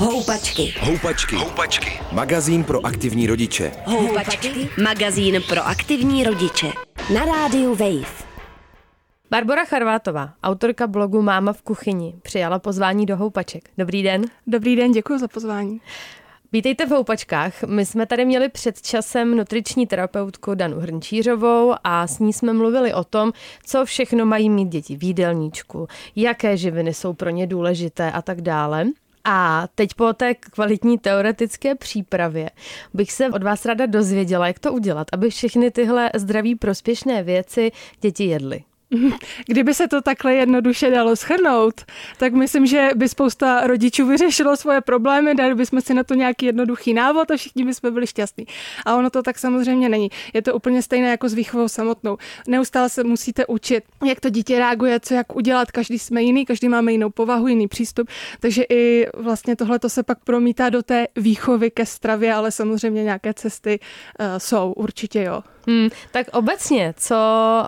Houpačky. Houpačky. Houpačky. Magazín pro aktivní rodiče. Houpačky. Magazín pro aktivní rodiče. Na rádiu Wave. Barbara Charvátová, autorka blogu Máma v kuchyni, přijala pozvání do Houpaček. Dobrý den. Dobrý den, děkuji za pozvání. Vítejte v Houpačkách. My jsme tady měli před časem nutriční terapeutku Danu Hrnčířovou a s ní jsme mluvili o tom, co všechno mají mít děti v jídelníčku, jaké živiny jsou pro ně důležité a tak dále. A teď po té kvalitní teoretické přípravě bych se od vás ráda dozvěděla, jak to udělat, aby všechny tyhle zdraví prospěšné věci děti jedly. Kdyby se to takhle jednoduše dalo schrnout, tak myslím, že by spousta rodičů vyřešilo svoje problémy, dali bychom si na to nějaký jednoduchý návod a všichni bychom byli šťastní. A ono to tak samozřejmě není. Je to úplně stejné jako s výchovou samotnou. Neustále se musíte učit, jak to dítě reaguje, co jak udělat. Každý jsme jiný, každý máme jinou povahu, jiný přístup. Takže i vlastně tohle to se pak promítá do té výchovy ke stravě, ale samozřejmě nějaké cesty uh, jsou, určitě jo. Hmm, tak obecně, co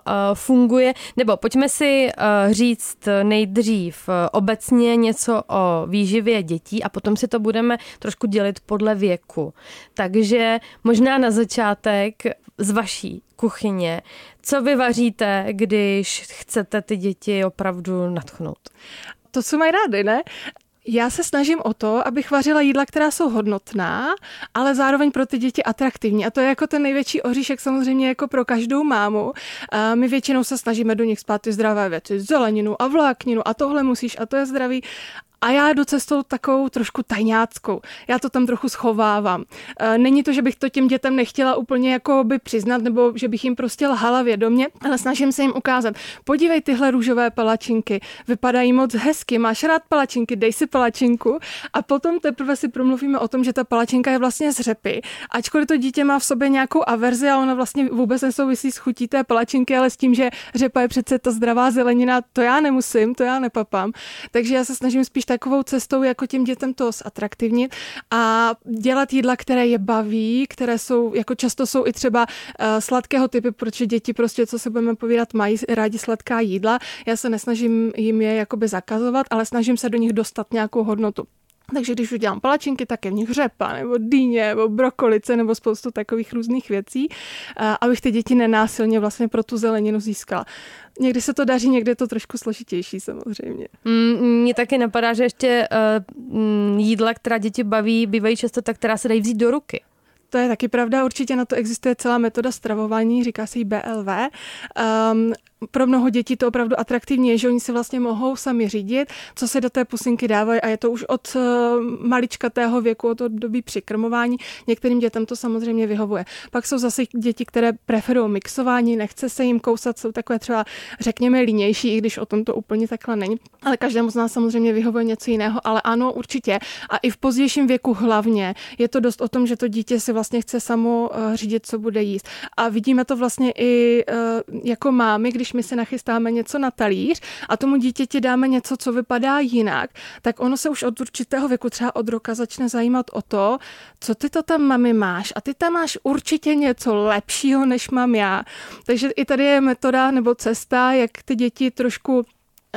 uh, funguje, nebo pojďme si uh, říct nejdřív uh, obecně něco o výživě dětí a potom si to budeme trošku dělit podle věku. Takže možná na začátek z vaší kuchyně, co vy vaříte, když chcete ty děti opravdu natchnout? to, co mají rády, ne? Já se snažím o to, abych vařila jídla, která jsou hodnotná, ale zároveň pro ty děti atraktivní. A to je jako ten největší oříšek samozřejmě jako pro každou mámu. A my většinou se snažíme do nich spát ty zdravé věci, zeleninu a vlákninu a tohle musíš a to je zdravý. A já jdu cestou takovou trošku tajňáckou. Já to tam trochu schovávám. E, není to, že bych to těm dětem nechtěla úplně jako by přiznat, nebo že bych jim prostě lhala vědomě, ale snažím se jim ukázat. Podívej tyhle růžové palačinky, vypadají moc hezky, máš rád palačinky, dej si palačinku a potom teprve si promluvíme o tom, že ta palačinka je vlastně z řepy. Ačkoliv to dítě má v sobě nějakou averzi a ona vlastně vůbec nesouvisí s chutí té palačinky, ale s tím, že řepa je přece ta zdravá zelenina, to já nemusím, to já nepapám. Takže já se snažím spíš takovou cestou, jako těm dětem to zatraktivnit a dělat jídla, které je baví, které jsou, jako často jsou i třeba uh, sladkého typu, protože děti prostě, co se budeme povídat, mají rádi sladká jídla. Já se nesnažím jim je jakoby zakazovat, ale snažím se do nich dostat nějakou hodnotu. Takže když udělám palačinky, tak je v nich řepa, nebo dýně, nebo brokolice, nebo spoustu takových různých věcí, abych ty děti nenásilně vlastně pro tu zeleninu získala. Někdy se to daří, někdy je to trošku složitější samozřejmě. Mm, mně taky napadá, že ještě uh, jídla, která děti baví, bývají často tak, která se dají vzít do ruky. To je taky pravda, určitě na to existuje celá metoda stravování, říká se jí BLV. Um, pro mnoho dětí to opravdu atraktivní je, že oni si vlastně mohou sami řídit, co se do té pusinky dávají a je to už od uh, maličkatého věku, od období přikrmování. Některým dětem to samozřejmě vyhovuje. Pak jsou zase děti, které preferují mixování, nechce se jim kousat, jsou takové třeba, řekněme, línější, i když o tom to úplně takhle není. Ale každému z nás samozřejmě vyhovuje něco jiného, ale ano, určitě. A i v pozdějším věku hlavně je to dost o tom, že to dítě si vlastně chce samo uh, řídit, co bude jíst. A vidíme to vlastně i uh, jako mámy, když my si nachystáme něco na talíř a tomu dítěti dáme něco, co vypadá jinak, tak ono se už od určitého věku, třeba od roka, začne zajímat o to, co ty to tam mami máš. A ty tam máš určitě něco lepšího, než mám já. Takže i tady je metoda nebo cesta, jak ty děti trošku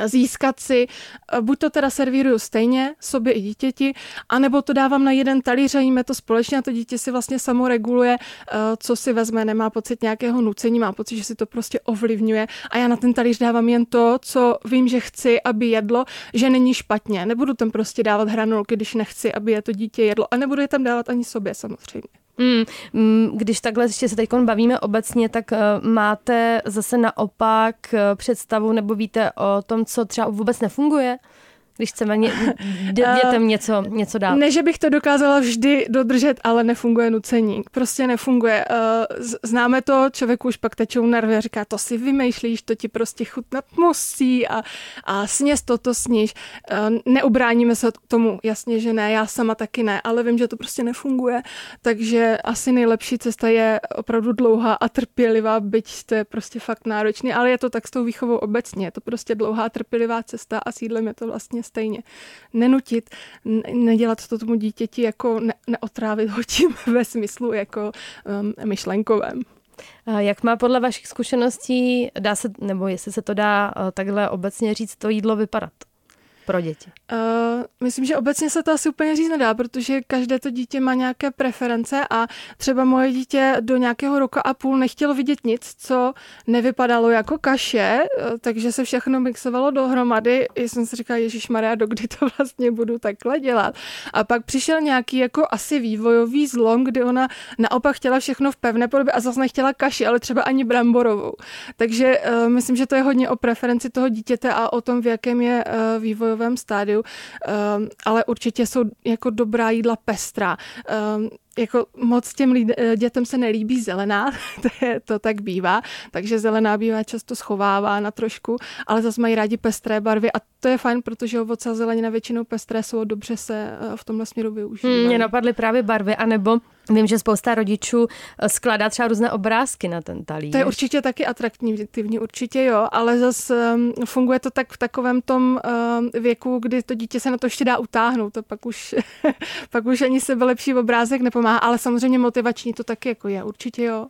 získat si, eh, buď to teda servíruju stejně sobě i dítěti, anebo to dávám na jeden talíř a jíme to společně a to dítě si vlastně samo reguluje, eh, co si vezme, nemá pocit nějakého nucení, má pocit, že si to prostě ovlivňuje a já na ten talíř dávám jen to, co vím, že chci, aby jedlo, že není špatně. Nebudu tam prostě dávat hranolky, když nechci, aby je to dítě jedlo a nebudu je tam dávat ani sobě samozřejmě. Mm, mm, když takhle ještě se teď bavíme obecně, tak uh, máte zase naopak uh, představu nebo víte o tom, co třeba vůbec nefunguje? Když chceme ně, dětem něco, něco dát. Ne, že bych to dokázala vždy dodržet, ale nefunguje nucení. Prostě nefunguje. Eh, známe to, člověk už pak tečou nervy a říká, to si vymýšlíš, to ti prostě chutnat musí a, a sněz to, to sníš. Eh, neubráníme se tomu, jasně, že ne, já sama taky ne, ale vím, že to prostě nefunguje, takže asi nejlepší cesta je opravdu dlouhá a trpělivá, byť to je prostě fakt náročný, ale je to tak s tou výchovou obecně, je to prostě dlouhá trpělivá cesta a sídlem je to vlastně stejně. Nenutit, nedělat to tomu dítěti jako ne, neotrávit ho tím ve smyslu jako um, myšlenkovém. Jak má podle vašich zkušeností, dá se, nebo jestli se to dá uh, takhle obecně říct, to jídlo vypadat? Pro děti? Uh, myslím, že obecně se to asi úplně říct nedá, protože každé to dítě má nějaké preference a třeba moje dítě do nějakého roka a půl nechtělo vidět nic, co nevypadalo jako kaše, uh, takže se všechno mixovalo dohromady. Já jsem si říkala, Ježíš Maria, dokdy to vlastně budu takhle dělat. A pak přišel nějaký jako asi vývojový zlom, kdy ona naopak chtěla všechno v pevné podobě a zase nechtěla kaši, ale třeba ani bramborovou. Takže uh, myslím, že to je hodně o preferenci toho dítěte a o tom, v jakém je uh, vývojovém stádiu, uh, ale určitě jsou jako dobrá jídla pestrá. Uh, jako moc těm lidi, dětem se nelíbí zelená, to, je, to tak bývá, takže zelená bývá často schovává na trošku, ale zase mají rádi pestré barvy a to je fajn, protože ovoce a zelenina většinou pestré jsou dobře se v tomhle směru využívají. Hmm, mě napadly právě barvy, anebo Vím, že spousta rodičů eh, skládá třeba různé obrázky na ten talíř. To je určitě taky atraktivní, určitě jo, ale zase um, funguje to tak v takovém tom um, věku, kdy to dítě se na to ještě dá utáhnout, to pak už, pak už ani sebe lepší obrázek nepomáhá, ale samozřejmě motivační to taky jako je, určitě jo.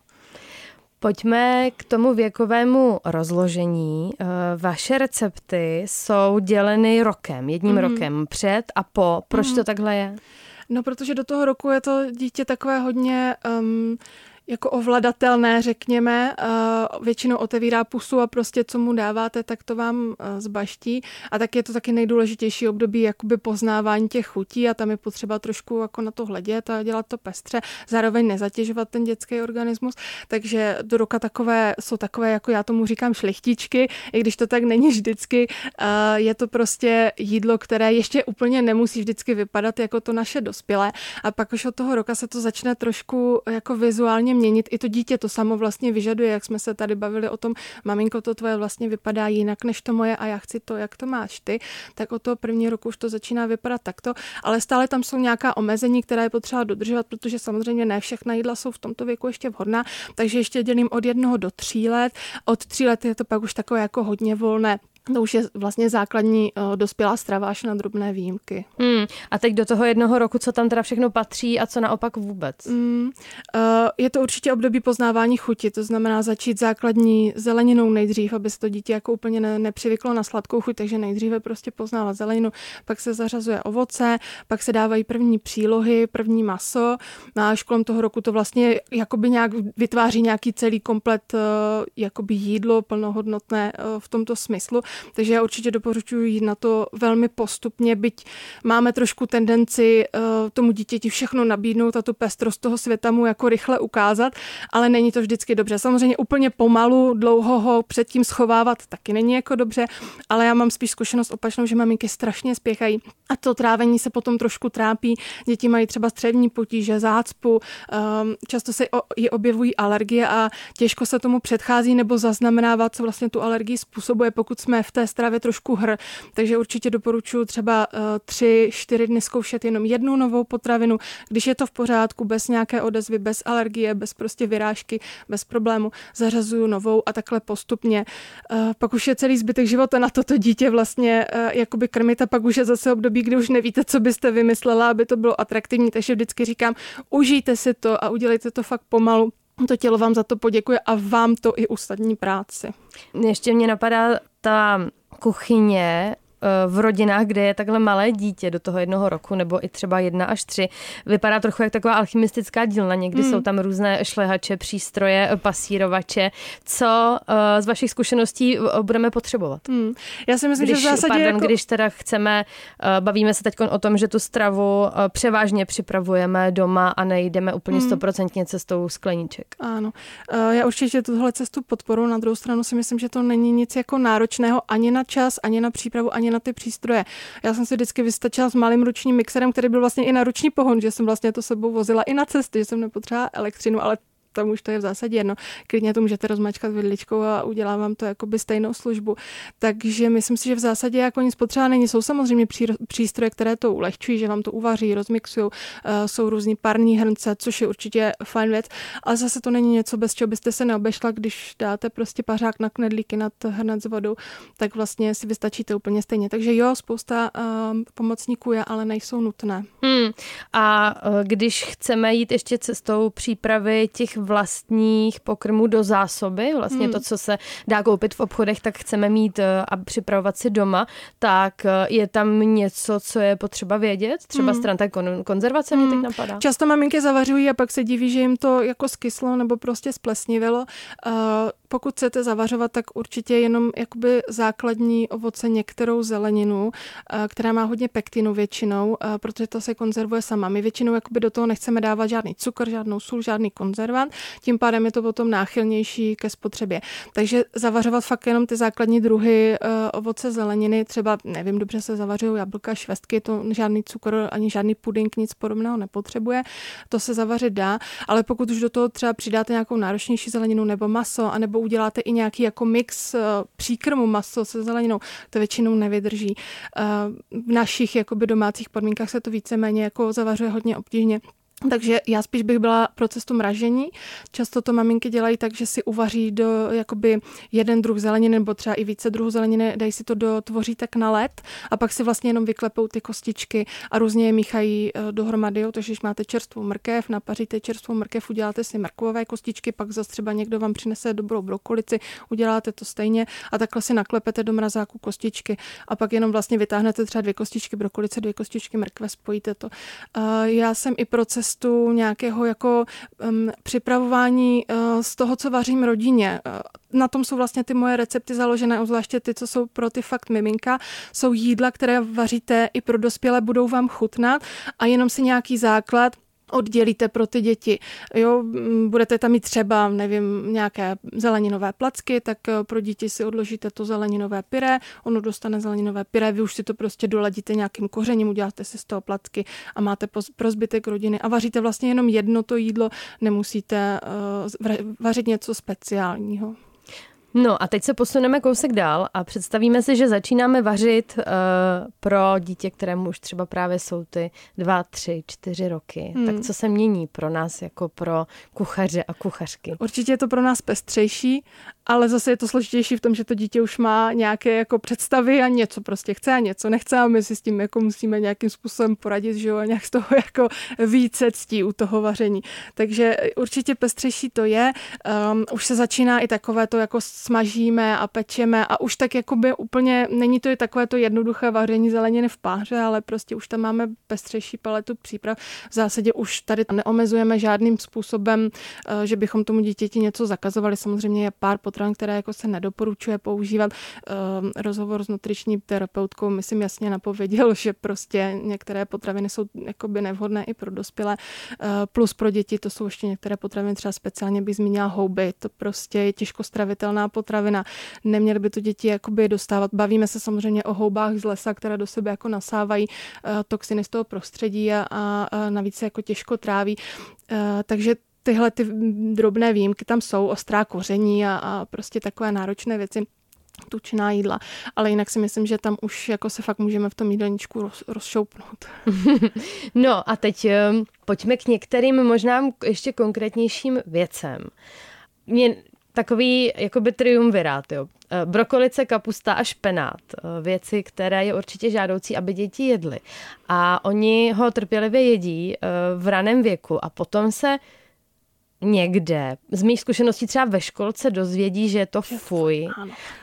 Pojďme k tomu věkovému rozložení. Eh, vaše recepty jsou děleny rokem, jedním mm. rokem před a po. Proč mm. to takhle je? No, protože do toho roku je to dítě takové hodně um, jako ovladatelné, řekněme. Většinou otevírá pusu a prostě co mu dáváte, tak to vám eh, zbaští. A tak je to taky nejdůležitější období jakoby poznávání těch chutí a tam je potřeba trošku jako na to hledět a dělat to pestře, zároveň nezatěžovat ten dětský organismus. Takže do roka takové jsou takové, jako já tomu říkám, šlechtičky, i když to tak není vždycky. Je to prostě jídlo, které ještě úplně nemusí vždycky vypadat jako to naše dospělé. A pak už od toho roka se to začne trošku jako vizuálně měnit. I to dítě to samo vlastně vyžaduje, jak jsme se tady bavili o tom, maminko, to tvoje vlastně vypadá jinak než to moje a já chci to, jak to máš ty, tak od toho první roku už to začíná vypadat takto, ale stále tam jsou nějaká omezení, která je potřeba dodržovat, protože samozřejmě ne všechna jídla jsou v tomto věku ještě vhodná, takže ještě dělím od jednoho do tří let. Od tří let je to pak už takové jako hodně volné. To už je vlastně základní uh, dospělá strava až na drobné výjimky. Hmm. A teď do toho jednoho roku, co tam teda všechno patří a co naopak vůbec? Hmm. Uh, je to určitě období poznávání chuti, to znamená začít základní zeleninou nejdřív, aby se to dítě jako úplně ne, nepřivyklo na sladkou chuť, takže nejdříve prostě poznávat zeleninu, pak se zařazuje ovoce, pak se dávají první přílohy, první maso, no a až kolem toho roku to vlastně jakoby nějak vytváří nějaký celý komplet uh, jakoby jídlo plnohodnotné uh, v tomto smyslu. Takže já určitě doporučuji jít na to velmi postupně, byť máme trošku tendenci uh, tomu dítěti všechno nabídnout a tu pestrost toho světa mu jako rychle ukázat, ale není to vždycky dobře. Samozřejmě úplně pomalu, dlouho ho předtím schovávat taky není jako dobře, ale já mám spíš zkušenost opačnou, že maminky strašně spěchají a to trávení se potom trošku trápí. Děti mají třeba střední potíže, zácpu, um, často se i objevují alergie a těžko se tomu předchází nebo zaznamenávat, co vlastně tu alergii způsobuje, pokud jsme v té stravě trošku hr, takže určitě doporučuji třeba uh, tři, čtyři dny zkoušet jenom jednu novou potravinu, když je to v pořádku, bez nějaké odezvy, bez alergie, bez prostě vyrážky, bez problému, zařazuju novou a takhle postupně. Uh, pak už je celý zbytek života na toto dítě vlastně uh, jakoby krmit a pak už je zase období, kdy už nevíte, co byste vymyslela, aby to bylo atraktivní, takže vždycky říkám, užijte si to a udělejte to fakt pomalu to tělo vám za to poděkuje a vám to i usnadní práci. Ještě mě napadá ta kuchyně v rodinách, kde je takhle malé dítě do toho jednoho roku, nebo i třeba jedna až tři, vypadá trochu jak taková alchymistická dílna. Někdy hmm. jsou tam různé šlehače, přístroje, pasírovače. Co uh, z vašich zkušeností eh, budeme potřebovat? Hmm. Já si myslím, když, že v zásadě pardon, jako... když teda chceme, bavíme se teď o tom, že tu stravu převážně připravujeme doma a nejdeme úplně hmm. stoprocentně hmm. cestou skleníček. Ano. Já určitě tuhle cestu podporu. Na druhou stranu si myslím, že to není nic jako náročného ani na čas, ani na přípravu, ani na na ty přístroje. Já jsem si vždycky vystačila s malým ručním mixerem, který byl vlastně i na ruční pohon, že jsem vlastně to sebou vozila i na cesty, že jsem nepotřebovala elektřinu, ale tam už to je v zásadě jedno. Klidně to můžete rozmačkat vidličkou a udělá vám to jakoby stejnou službu. Takže myslím si, že v zásadě jako nic potřeba není. Jsou samozřejmě přístroje, které to ulehčují, že vám to uvaří, rozmixují, eh, jsou různý parní hrnce, což je určitě fajn věc, ale zase to není něco, bez čeho byste se neobešla, když dáte prostě pařák na knedlíky nad hrnec s vodou, tak vlastně si vystačíte úplně stejně. Takže jo, spousta uh, pomocníků je, ale nejsou nutné. Hmm. A uh, když chceme jít ještě cestou přípravy těch vlastních pokrmů do zásoby, vlastně hmm. to, co se dá koupit v obchodech, tak chceme mít eh, a připravovat si doma, tak eh, je tam něco, co je potřeba vědět? Třeba hmm. stran té kon- konzervace hmm. mě teď napadá. Často maminky zavařují a pak se diví, že jim to jako skyslo nebo prostě splesnivilo. Uh, pokud chcete zavařovat, tak určitě jenom jakoby základní ovoce, některou zeleninu, eh, která má hodně pektinu většinou, eh, protože to se konzervuje sama. My většinou jakoby do toho nechceme dávat žádný cukr, žádnou sůl, žádný konzervant, tím pádem je to potom náchylnější ke spotřebě. Takže zavařovat fakt jenom ty základní druhy eh, ovoce, zeleniny, třeba, nevím, dobře se zavařují jablka, švestky, to žádný cukr ani žádný puding, nic podobného nepotřebuje. To se zavařit dá, ale pokud už do toho třeba přidáte nějakou náročnější zeleninu nebo maso, anebo uděláte i nějaký jako mix uh, příkrmu maso se zeleninou, to většinou nevydrží. Uh, v našich jakoby domácích podmínkách se to víceméně jako zavařuje hodně obtížně. Takže já spíš bych byla pro cestu mražení. Často to maminky dělají tak, že si uvaří do jakoby jeden druh zeleniny nebo třeba i více druhů zeleniny, dají si to do tvořítek na led a pak si vlastně jenom vyklepou ty kostičky a různě je míchají eh, dohromady. Takže když máte čerstvou mrkev, napaříte čerstvou mrkev, uděláte si mrkvové kostičky, pak zase třeba někdo vám přinese dobrou brokolici, uděláte to stejně a takhle si naklepete do mrazáku kostičky a pak jenom vlastně vytáhnete třeba dvě kostičky brokolice, dvě kostičky mrkve, spojíte to. Já jsem i proces cestu nějakého jako um, připravování uh, z toho, co vařím rodině. Uh, na tom jsou vlastně ty moje recepty založené, obzvláště ty, co jsou pro ty fakt miminka. Jsou jídla, které vaříte i pro dospělé, budou vám chutnat a jenom si nějaký základ oddělíte pro ty děti. Jo, budete tam mít třeba, nevím, nějaké zeleninové placky, tak eh, pro děti si odložíte to zeleninové pyré, ono dostane zeleninové pyré, vy už si to prostě doladíte nějakým kořením, uděláte si z toho placky a máte pro zbytek rodiny a vaříte vlastně jenom jedno to jídlo, nemusíte uh, vařit něco speciálního. No a teď se posuneme kousek dál a představíme si, že začínáme vařit uh, pro dítě, kterému už třeba právě jsou ty dva, tři, čtyři roky. Hmm. Tak co se mění pro nás jako pro kuchaře a kuchařky? Určitě je to pro nás pestřejší, ale zase je to složitější v tom, že to dítě už má nějaké jako představy a něco prostě chce a něco nechce a my si s tím jako musíme nějakým způsobem poradit, že jo, a nějak z toho jako více ctí u toho vaření. Takže určitě pestřejší to je. Um, už se začíná i takové to jako smažíme a pečeme a už tak jakoby úplně, není to i takové to jednoduché vaření zeleniny v páře, ale prostě už tam máme pestřejší paletu příprav. V zásadě už tady neomezujeme žádným způsobem, eh, že bychom tomu dítěti něco zakazovali. Samozřejmě je pár potravin, které jako se nedoporučuje používat. Eh, rozhovor s nutriční terapeutkou, myslím, jasně napověděl, že prostě některé potraviny jsou jakoby nevhodné i pro dospělé, eh, plus pro děti to jsou ještě některé potraviny, třeba speciálně bych zmínila houby, to prostě je těžko stravitelná potravina. Neměly by to děti jakoby dostávat. Bavíme se samozřejmě o houbách z lesa, které do sebe jako nasávají uh, toxiny z toho prostředí a, a, navíc se jako těžko tráví. Takže tyhle ty drobné výjimky tam jsou, ostrá koření a, a prostě takové náročné věci tučná jídla, ale jinak si myslím, že tam už jako se fakt můžeme v tom jídelníčku roz, rozšoupnout. no a teď um, pojďme k některým možná ještě konkrétnějším věcem. Mě takový jakoby triumvirát, jo. Eh, brokolice, kapusta a špenát. Eh, věci, které je určitě žádoucí, aby děti jedly. A oni ho trpělivě jedí eh, v raném věku a potom se někde, z mých zkušeností třeba ve školce dozvědí, že je to fuj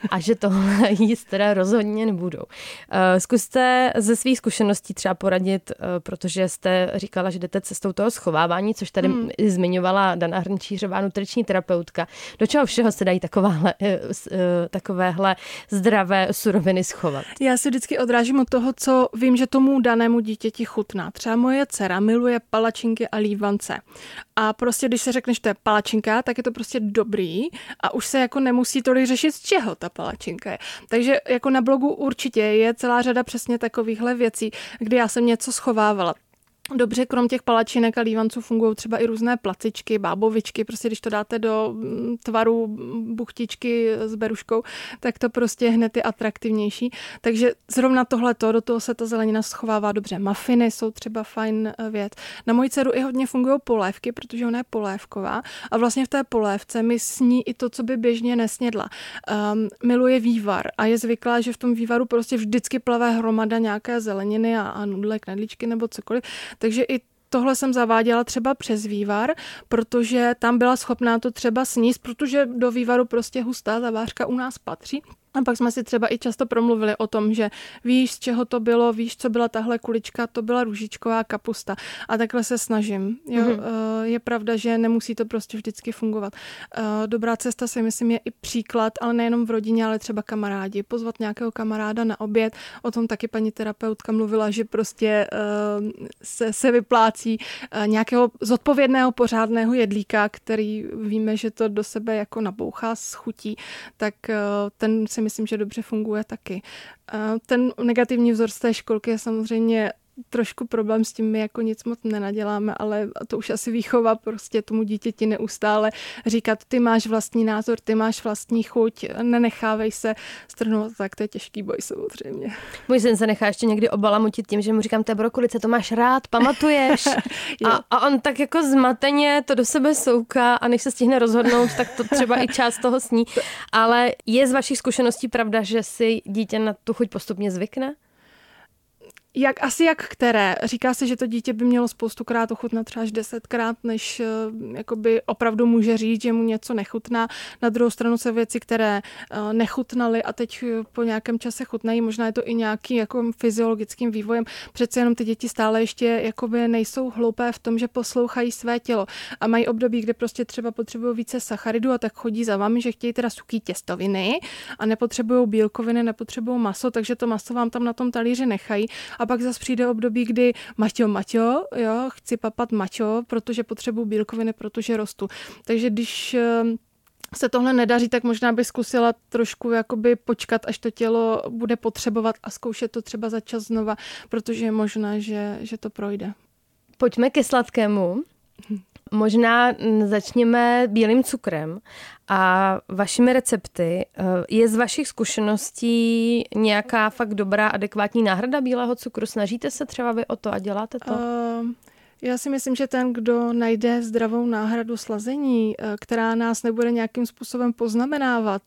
a že tohle jíst teda rozhodně nebudou. Eh, zkuste ze svých zkušeností třeba poradit, eh, protože jste říkala, že jdete cestou toho schovávání, což tady hmm. zmiňovala Dana Hrnčířová, nutriční terapeutka. Do čeho všeho se dají takováhle, eh, takovéhle zdravé suroviny schovat? Já si vždycky odrážím od toho, co vím, že tomu danému dítěti chutná. Třeba moje dcera miluje palačinky a lívance. A prostě, když se řekne, řekneš, to je palačinka, tak je to prostě dobrý a už se jako nemusí tolik řešit, z čeho ta palačinka je. Takže jako na blogu určitě je celá řada přesně takovýchhle věcí, kdy já jsem něco schovávala. Dobře, krom těch palačinek a lívanců fungují třeba i různé placičky, bábovičky, prostě když to dáte do mm, tvaru buchtičky s beruškou, tak to prostě hned je atraktivnější. Takže zrovna tohleto, do toho se ta zelenina schovává dobře. Mafiny jsou třeba fajn eh, věc. Na moji dceru i hodně fungují polévky, protože ona je polévková a vlastně v té polévce mi sní i to, co by běžně nesnědla. Um, miluje vývar a je zvyklá, že v tom vývaru prostě vždycky plave hromada nějaké zeleniny a, a nudle, knedlíčky nebo cokoliv takže i tohle jsem zaváděla třeba přes vývar, protože tam byla schopná to třeba sníst, protože do vývaru prostě hustá zavářka u nás patří. A pak jsme si třeba i často promluvili o tom, že víš, z čeho to bylo, víš, co byla tahle kulička, to byla růžičková kapusta. A takhle se snažím. Jo, mm-hmm. Je pravda, že nemusí to prostě vždycky fungovat. Eh, dobrá cesta si myslím je i příklad, ale nejenom v rodině, ale třeba kamarádi. Pozvat nějakého kamaráda na oběd. O tom taky paní terapeutka mluvila, že prostě eh, se, se vyplácí nějakého zodpovědného, pořádného jedlíka, který víme, že to do sebe jako nabouchá s chutí, tak ten si myslím, že dobře funguje taky. Ten negativní vzor z té školky je samozřejmě trošku problém s tím, my jako nic moc nenaděláme, ale to už asi výchova prostě tomu dítěti neustále říkat, ty máš vlastní názor, ty máš vlastní chuť, nenechávej se strhnout, tak to je těžký boj samozřejmě. Můj syn se nechá ještě někdy obalamutit tím, že mu říkám, té brokolice, to máš rád, pamatuješ? a, a, on tak jako zmateně to do sebe souká a než se stihne rozhodnout, tak to třeba i část toho sní. Ale je z vašich zkušeností pravda, že si dítě na tu chuť postupně zvykne? Jak asi jak které. Říká se, že to dítě by mělo spoustukrát ochutnat třeba až desetkrát, než eh, jakoby opravdu může říct, že mu něco nechutná. Na druhou stranu se věci, které eh, nechutnaly a teď eh, po nějakém čase chutnají, možná je to i nějaký jako fyziologickým vývojem. Přece jenom ty děti stále ještě jakoby nejsou hloupé v tom, že poslouchají své tělo a mají období, kde prostě třeba potřebují více sacharidu a tak chodí za vámi, že chtějí teda suchý těstoviny a nepotřebují bílkoviny, nepotřebují maso, takže to maso vám tam na tom talíři nechají a pak zase přijde období, kdy Maťo, Maťo, jo, chci papat Maťo, protože potřebuji bílkoviny, protože rostu. Takže když ehm, se tohle nedaří, tak možná by zkusila trošku jakoby počkat, až to tělo bude potřebovat a zkoušet to třeba za čas znova, protože je možné, že, že to projde. Pojďme ke sladkému. Možná začněme bílým cukrem a vašimi recepty. Eh, je z vašich zkušeností nějaká fakt dobrá, adekvátní náhrada bílého cukru? Snažíte se třeba vy o to a děláte to? Uh... Já si myslím, že ten, kdo najde zdravou náhradu slazení, eh, která nás nebude nějakým způsobem poznamenávat,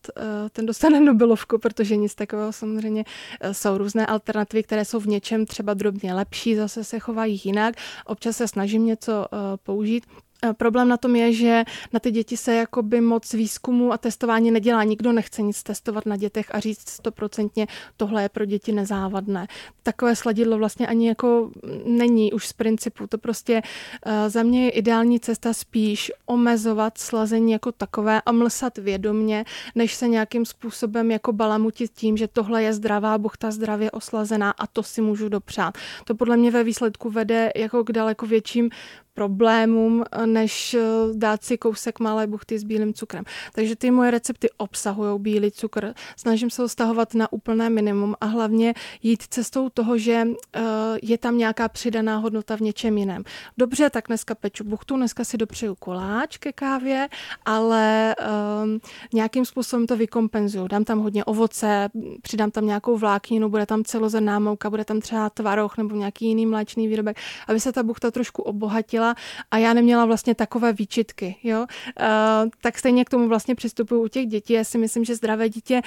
ten dostane Nobelovku, protože nic takového samozřejmě jsou různé alternativy, které jsou v něčem třeba drobně lepší, zase se chovají jinak. Občas se snažím něco použít. Eh, problém na tom je, že na ty děti se jakoby moc výzkumu a testování nedělá. Nikdo nechce nic testovat na dětech a říct stoprocentně, tohle je pro děti nezávadné. Takové sladidlo vlastně ani jako není už z principu. To prostě uh, za mě je ideální cesta spíš omezovat slazení jako takové a mlsat vědomně, než se nějakým způsobem jako balamutit tím, že tohle je zdravá buchta zdravě oslazená a to si můžu dopřát. To podle mě ve výsledku vede jako k daleko větším problémům, než eh, dát si kousek malé buchty s bílým cukrem. Takže ty moje recepty obsahují bílý cukr. Snažím se ho stahovat na úplné minimum a hlavně jít cestou toho, že eh, je tam nějaká přidaná hodnota v něčem jiném. Dobře, tak dneska peču buchtu, dneska si dopřeju koláč ke kávě, ale um, nějakým způsobem to vykompenzuju. Dám tam hodně ovoce, přidám tam nějakou vlákninu, bude tam celozrná mouka, bude tam třeba tvaroh nebo nějaký jiný mléčný výrobek, aby se ta buchta trošku obohatila neměla a já neměla vlastně takové výčitky. Jo? Uh, tak stejně k tomu vlastně přistupuju u těch dětí. Já si myslím, že zdravé dítě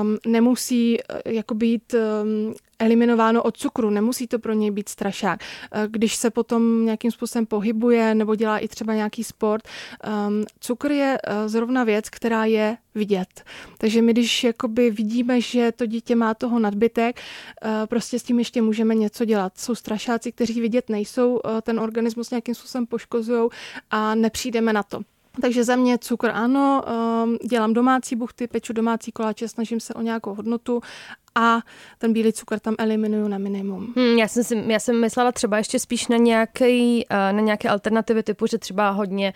um, nemusí uh, jako být um, eliminováno od cukru, nemusí to pro něj být strašák. Když se potom nějakým způsobem pohybuje nebo dělá i třeba nějaký sport, um, cukr je zrovna věc, která je vidět. Takže my, když jakoby vidíme, že to dítě má toho nadbytek, eh, prostě s tím ještě můžeme něco dělat. Jsou strašáci, kteří vidět nejsou, eh, ten organismus nějakým způsobem poškozují a nepřijdeme na to. Takže za mě cukr ano, ehm, dělám domácí buchty, peču domácí koláče, snažím se o nějakou hodnotu a ten bílý cukr tam eliminuju na minimum. Hmm, já, jsem si, já jsem myslela třeba ještě spíš na, nějaký, eh, na nějaké alternativy typu, že třeba hodně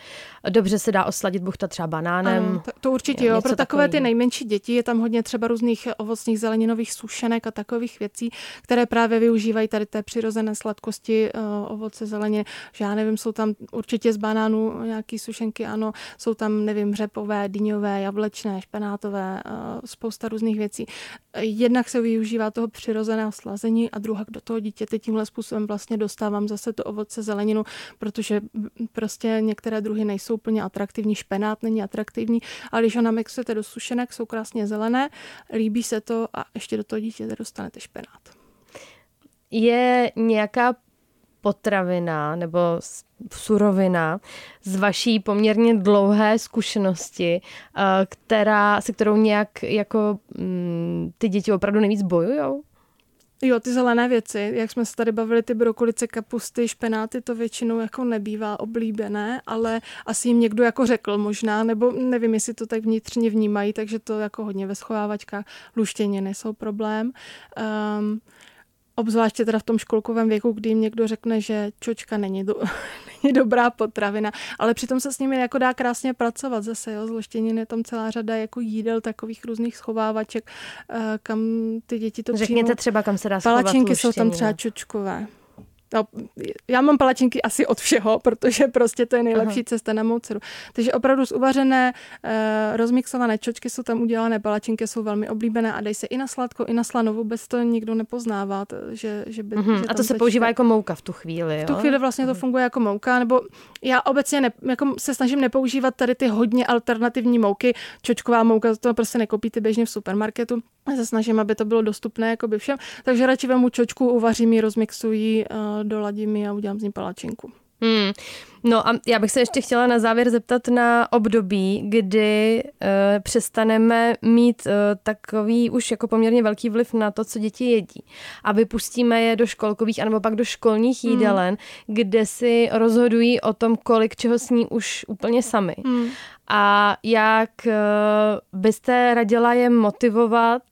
dobře se dá osladit buchta třeba banánem. Ano, to, to určitě jo, pro takové takový. ty nejmenší děti je tam hodně třeba různých ovocných zeleninových sušenek a takových věcí, které právě využívají tady té přirozené sladkosti uh, ovoce, zeleně, že já nevím, jsou tam určitě z banánů nějaké sušenky, ano, jsou tam, nevím, řepové, dyňové, jablečné, špenátové, uh, spousta různých věcí. Jednak se využívá toho přirozeného slazení a druhá do toho dítěte tímhle způsobem vlastně dostávám zase to ovoce, zeleninu, protože prostě některé druhy nejsou úplně atraktivní, špenát není atraktivní, ale když ho namixujete do sušenek, jsou krásně zelené, líbí se to a ještě do toho dítěte dostanete špenát. Je nějaká potravina nebo surovina z vaší poměrně dlouhé zkušenosti, eh, která, se kterou nějak jako mm, ty děti opravdu nejvíc bojujou? Jo, ty zelené věci, jak jsme se tady bavili, ty brokolice, kapusty, špenáty, to většinou jako nebývá oblíbené, ale asi jim někdo jako řekl možná, nebo nevím, jestli to tak vnitřně vnímají, takže to jako hodně ve schovávačkách. Luštěně nejsou problém. Um, Obzvláště teda v tom školkovém věku, kdy jim někdo řekne, že čočka není, do, není dobrá potravina, ale přitom se s nimi jako dá krásně pracovat zase, jo, zloštěnin je tam celá řada jako jídel, takových různých schovávaček, eh, kam ty děti to Řekněte přijmou. třeba, kam se dá schovat Palačinky jsou tam třeba čočkové. No, já mám palačinky asi od všeho, protože prostě to je nejlepší Aha. cesta na mou dceru. Takže opravdu z uvařené, e, rozmixované čočky jsou tam udělané, palačinky jsou velmi oblíbené a dej se i na sladko, i na slano, vůbec to nikdo nepoznává. Že, že by, mm-hmm. že a to se používá jako mouka v tu chvíli, jo? V tu chvíli vlastně to mhm. funguje jako mouka, nebo já obecně ne, jako se snažím nepoužívat tady ty hodně alternativní mouky. Čočková mouka, to prostě nekopíte běžně v supermarketu. Já se snažím, aby to bylo dostupné jako by všem, takže radši vemu čočku, uvařím ji, rozmixuji, uh, doladím ji a udělám z ní palačinku. Hmm. No a já bych se ještě chtěla na závěr zeptat na období, kdy uh, přestaneme mít uh, takový už jako poměrně velký vliv na to, co děti jedí. A vypustíme je do školkových anebo pak do školních hmm. jídelen, hmm. kde si rozhodují o tom, kolik čeho sní už úplně sami. Hmm. A jak uh, byste radila je motivovat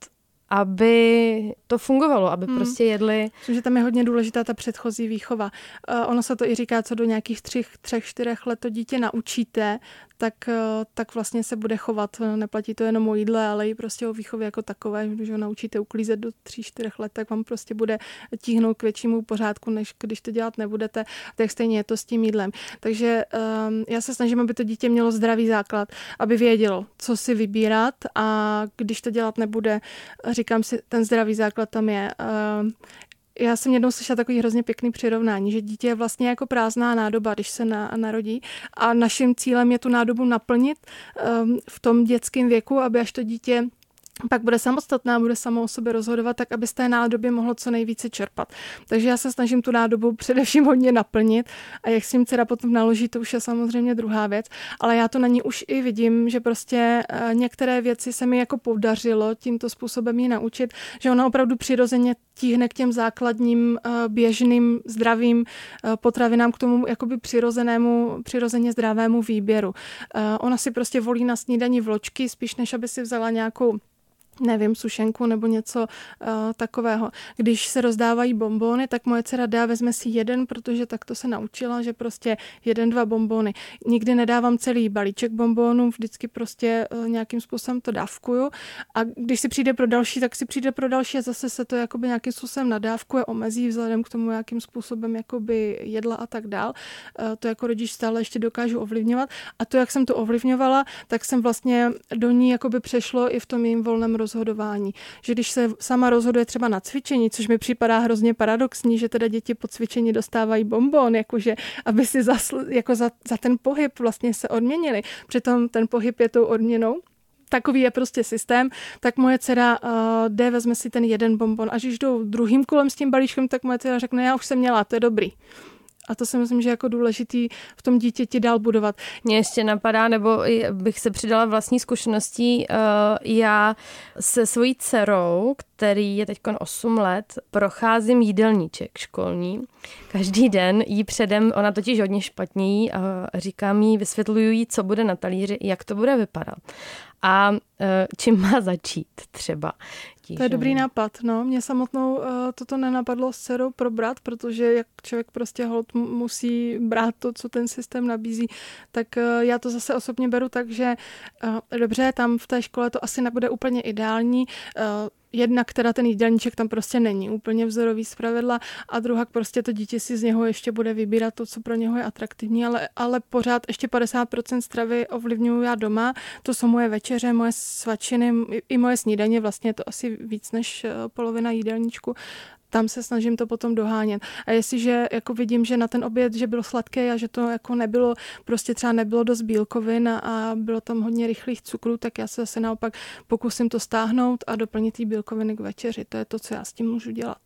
aby to fungovalo, aby hmm. prostě jedli. Myslím, že tam je hodně důležitá ta předchozí výchova. Uh, ono se to i říká, co do nějakých třech, třech, čtyřech let to dítě naučíte, tak, eh, tak vlastně se bude chovat. Neplatí to jenom o jídle, ale i prostě o výchově jako takové. Když ho naučíte uklízet do tří, čtyřech let, tak vám prostě bude tíhnout k většímu pořádku, než když to dělat nebudete. Tak stejně je to s tím jídlem. Takže um, já se snažím, aby to dítě mělo zdravý základ, aby vědělo, co si vybírat a když to dělat nebude, říkám si, ten zdravý základ tam je. Um, já jsem jednou slyšela takový hrozně pěkný přirovnání, že dítě je vlastně jako prázdná nádoba, když se na, narodí. A naším cílem je tu nádobu naplnit um, v tom dětském věku, aby až to dítě pak bude samostatná, bude samo o sobě rozhodovat, tak aby z té nádoby mohlo co nejvíce čerpat. Takže já se snažím tu nádobu především hodně naplnit a jak si jim dcera potom naloží, to už je samozřejmě druhá věc, ale já to na ní už i vidím, že prostě eh, některé věci se mi jako podařilo tímto způsobem ji naučit, že ona opravdu přirozeně tíhne k těm základním eh, běžným zdravým eh, potravinám, k tomu jakoby přirozenému, přirozeně zdravému výběru. Ona si prostě volí na snídaní vločky, spíš než aby si vzala nějakou nevím, sušenku nebo něco uh, takového. Když se rozdávají bombóny, tak moje dcera dá, vezme si jeden, protože tak to se naučila, že prostě jeden, dva bombóny. Nikdy nedávám celý balíček bombónů, vždycky prostě uh, nějakým způsobem to dávkuju a když si přijde pro další, tak si přijde pro další a zase se to jakoby nějakým způsobem nadávkuje, omezí vzhledem k tomu, jakým způsobem jakoby jedla a tak dál. Uh, to jako rodič stále ještě dokážu ovlivňovat a to, jak jsem to ovlivňovala, tak jsem vlastně do ní jakoby přešlo i v tom jejím volném rozhodování. Že když se sama rozhoduje třeba na cvičení, což mi připadá hrozně paradoxní, že teda děti po cvičení dostávají bonbon, jakože aby si zasl, jako za, za ten pohyb vlastně se odměnili. Přitom ten pohyb je tou odměnou takový je prostě systém, tak moje dcera uh, jde, vezme si ten jeden bonbon a když jdou druhým kolem s tím balíčkem, tak moje dcera řekne, já už jsem měla, to je dobrý. A to si myslím, že je jako důležitý v tom dítěti dál budovat. Mně ještě napadá, nebo bych se přidala vlastní zkušeností. Eh, já se svojí dcerou, který je teď 8 let, procházím jídelníček školní. Každý den jí předem, ona totiž hodně špatně jí a říkám jí, vysvětluju jí, co bude na talíři, jak to bude vypadat a eh, čím má začít třeba dětí. To je dobrý nápad, no. Mě samotnou uh, toto nenapadlo s dcerou probrat, protože jak člověk prostě hold musí brát to, co ten systém nabízí, tak uh, já to zase osobně beru tak, že uh, dobře, tam v té škole to asi nebude úplně ideální, uh, jednak teda ten jídelníček tam prostě není úplně vzorový zpravidla a druhá prostě to dítě si z něho ještě bude vybírat to, co pro něho je atraktivní, ale, ale pořád ještě 50% stravy ovlivňuju já doma. To jsou moje večeře, moje svačiny, i moje snídaně, vlastně je to asi víc než eh, polovina jídelníčku tam se snažím to potom dohánět. A jestliže jako vidím, že na ten oběd, že byl sladký a že to jako nebylo, prostě třeba nebylo dost bílkovin a, a bylo tam hodně rychlých cukrů, tak já se zase naopak pokusím to stáhnout a doplnit ty bílkoviny k večeři. To je to, co já s tím můžu dělat.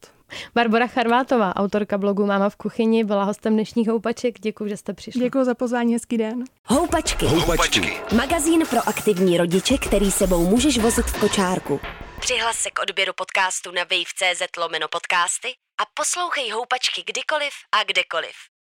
Barbara Charvátová, autorka blogu Máma v kuchyni, byla hostem dnešních Houpaček. Děkuji, že jste přišli. Děkuji za pozvání, hezký den. Houpačky. Houpačky. Magazín pro aktivní rodiče, který sebou můžeš vozit v kočárku. Přihlas se k odběru podcastu na wave.cz lomeno podcasty a poslouchej Houpačky kdykoliv a kdekoliv.